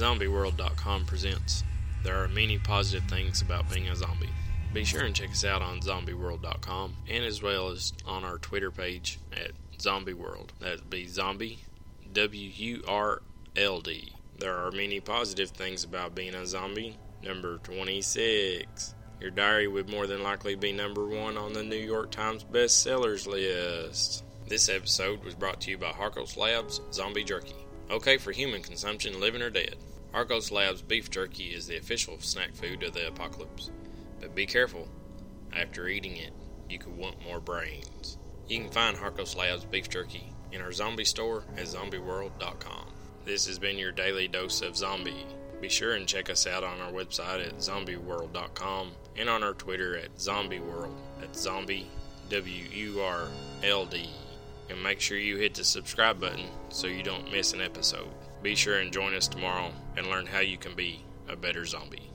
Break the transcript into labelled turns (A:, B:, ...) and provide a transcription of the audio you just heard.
A: ZombieWurld.com presents There are many positive things about being a zombie. Be sure and check us out on ZombieWurld.com and as well as on our Twitter page at ZombieWurld. That'd be Zombie W U R L D. There are many positive things about being a zombie. Number 26. Your diary would more than likely be number one on the New York Times bestsellers list. This episode was brought to you by Harkos Labs Zombie Jerky. Okay for human consumption, living or dead. Harkos Labs beef jerky is the official snack food of the apocalypse. But be careful. After eating it, you could want more brains. You can find Harkos Labs beef jerky in our zombie store at zombiewurld.com. This has been your daily dose of zombie. Be sure and check us out on our website at zombiewurld.com and on our Twitter at zombiewurld. That's zombie W U R L D. And make sure you hit the subscribe button so you don't miss an episode. Be sure and join us tomorrow and learn how you can be a better zombie.